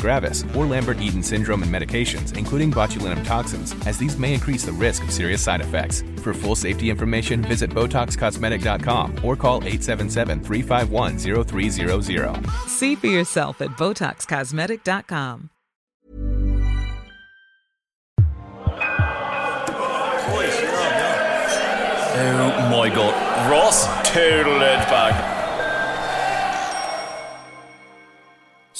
gravis, or Lambert-Eaton syndrome and medications, including botulinum toxins, as these may increase the risk of serious side effects. For full safety information, visit BotoxCosmetic.com or call 877-351-0300. See for yourself at BotoxCosmetic.com. Oh my god. Ross total it back.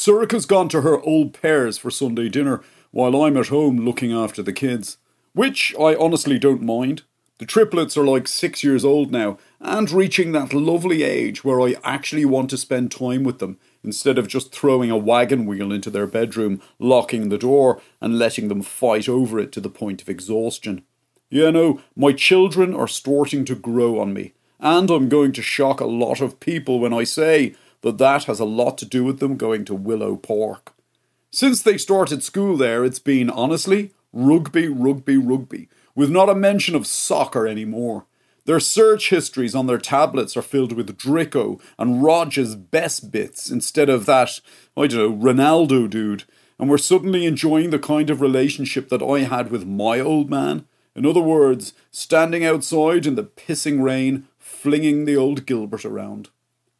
Sorcha's gone to her old pairs for Sunday dinner while I'm at home looking after the kids. Which I honestly don't mind. The triplets are like six years old now and reaching that lovely age where I actually want to spend time with them instead of just throwing a wagon wheel into their bedroom, locking the door, and letting them fight over it to the point of exhaustion. You know, my children are starting to grow on me, and I'm going to shock a lot of people when I say that that has a lot to do with them going to Willow Park. Since they started school there, it's been, honestly, rugby, rugby, rugby, with not a mention of soccer anymore. Their search histories on their tablets are filled with Drico and Rogers' best bits instead of that, I don't know, Ronaldo dude, and we're suddenly enjoying the kind of relationship that I had with my old man. In other words, standing outside in the pissing rain, flinging the old Gilbert around.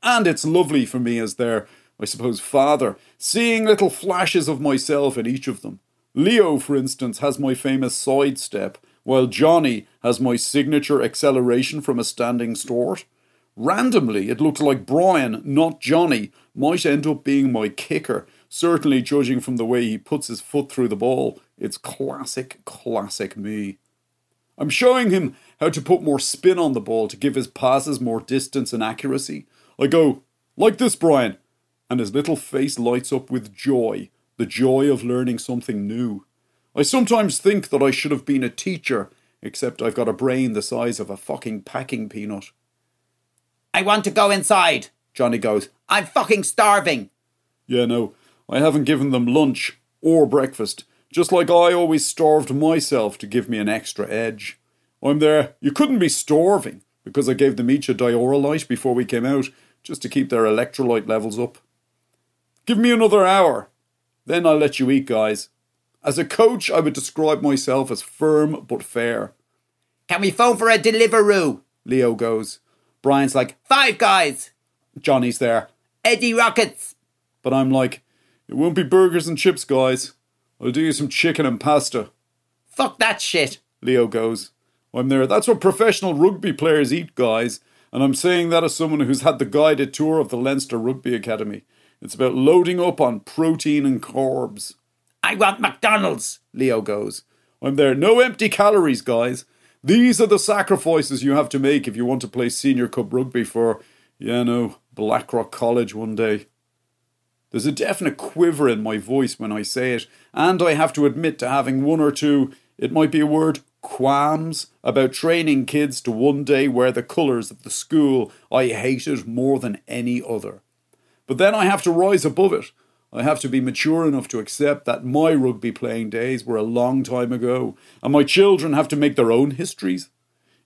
And it's lovely for me as their, I suppose, father, seeing little flashes of myself in each of them. Leo, for instance, has my famous sidestep, while Johnny has my signature acceleration from a standing start. Randomly, it looks like Brian, not Johnny, might end up being my kicker, certainly judging from the way he puts his foot through the ball. It's classic, classic me. I'm showing him how to put more spin on the ball to give his passes more distance and accuracy. I go, like this, Brian, and his little face lights up with joy, the joy of learning something new. I sometimes think that I should have been a teacher, except I've got a brain the size of a fucking packing peanut. I want to go inside, Johnny goes. I'm fucking starving. Yeah, no, I haven't given them lunch or breakfast, just like I always starved myself to give me an extra edge. I'm there, you couldn't be starving, because I gave them each a Dioralyte before we came out, just to keep their electrolyte levels up. Give me another hour, then I'll let you eat, guys. As a coach, I would describe myself as firm but fair. Can we phone for a Deliveroo? Leo goes. Brian's like, Five guys. Johnny's there. Eddie Rockets. But I'm like, it won't be burgers and chips, guys. I'll do you some chicken and pasta. Fuck that shit. Leo goes. I'm there. That's what professional rugby players eat, guys. And I'm saying that as someone who's had the guided tour of the Leinster Rugby Academy. It's about loading up on protein and carbs. I want McDonald's, Leo goes. I'm there. No empty calories, guys. These are the sacrifices you have to make if you want to play senior cup rugby for, you know, Blackrock College one day. There's a definite quiver in my voice when I say it, and I have to admit to having one or two, it might be a word, qualms about training kids to one day wear the colours of the school I hated more than any other. But then I have to rise above it. I have to be mature enough to accept that my rugby playing days were a long time ago, and my children have to make their own histories.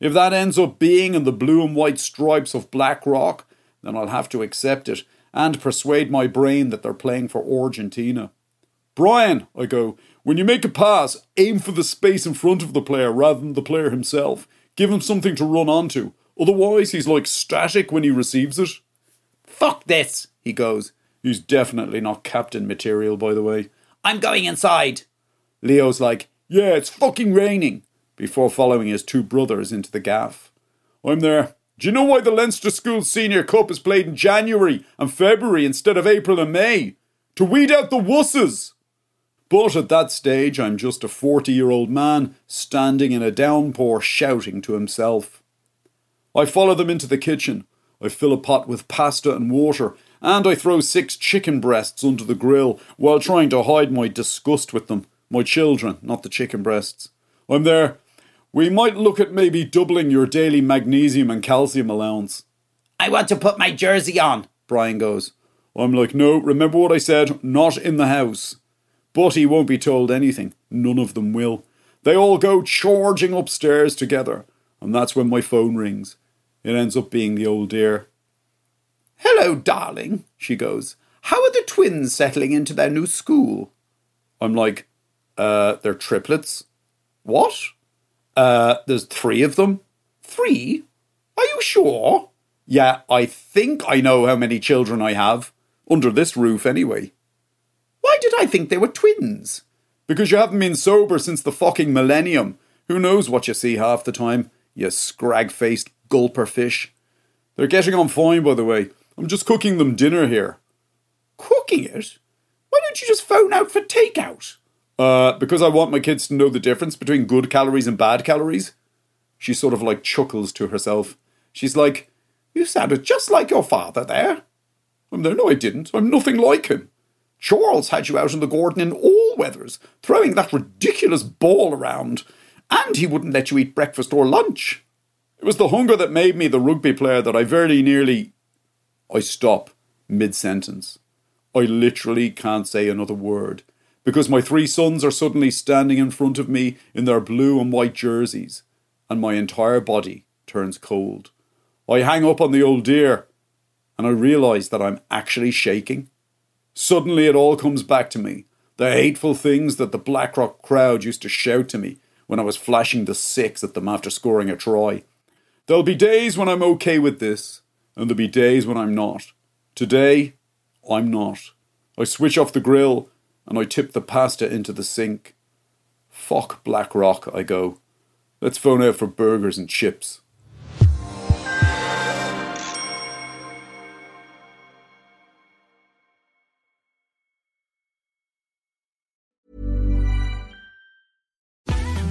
If that ends up being in the blue and white stripes of Blackrock, then I'll have to accept it and persuade my brain that they're playing for Argentina. Brian, I go, when you make a pass, aim for the space in front of the player rather than the player himself. Give him something to run onto. Otherwise, he's like static when he receives it. Fuck this, he goes. He's definitely not captain material, by the way. I'm going inside. Leo's like, yeah, it's fucking raining, before following his two brothers into the gaff. I'm there. Do you know why the Leinster School Senior Cup is played in January and February instead of April and May? To weed out the wusses. But at that stage, I'm just a 40 year old man standing in a downpour shouting to himself. I follow them into the kitchen. I fill a pot with pasta and water, and I throw six chicken breasts under the grill while trying to hide my disgust with them. My children, not the chicken breasts. I'm there. We might look at maybe doubling your daily magnesium and calcium allowance. I want to put my jersey on, Brian goes. I'm like, no, remember what I said, not in the house. But he won't be told anything. None of them will. They all go charging upstairs together, and that's when my phone rings. It ends up being the old dear. Hello, darling, she goes. How are the twins settling into their new school? I'm like, uh, they're triplets. What? Uh, there's three of them. Three? Are you sure? Yeah, I think I know how many children I have. Under this roof, anyway. Why did I think they were twins? Because you haven't been sober since the fucking millennium. Who knows what you see half the time, you scrag faced gulper fish. They're getting on fine, by the way. I'm just cooking them dinner here. Cooking it? Why don't you just phone out for takeout? Uh, because I want my kids to know the difference between good calories and bad calories. She sort of like chuckles to herself. She's like, You sounded just like your father there. I'm there. No, I didn't. I'm nothing like him. Charles had you out in the garden in all weathers, throwing that ridiculous ball around, and he wouldn't let you eat breakfast or lunch. It was the hunger that made me the rugby player that I very nearly. I stop mid sentence. I literally can't say another word because my three sons are suddenly standing in front of me in their blue and white jerseys, and my entire body turns cold. I hang up on the old dear, and I realise that I'm actually shaking. Suddenly it all comes back to me the hateful things that the Blackrock crowd used to shout to me when I was flashing the six at them after scoring a try. There'll be days when I'm okay with this, and there'll be days when I'm not. Today, I'm not. I switch off the grill and I tip the pasta into the sink. Fuck Blackrock, I go. Let's phone out for burgers and chips.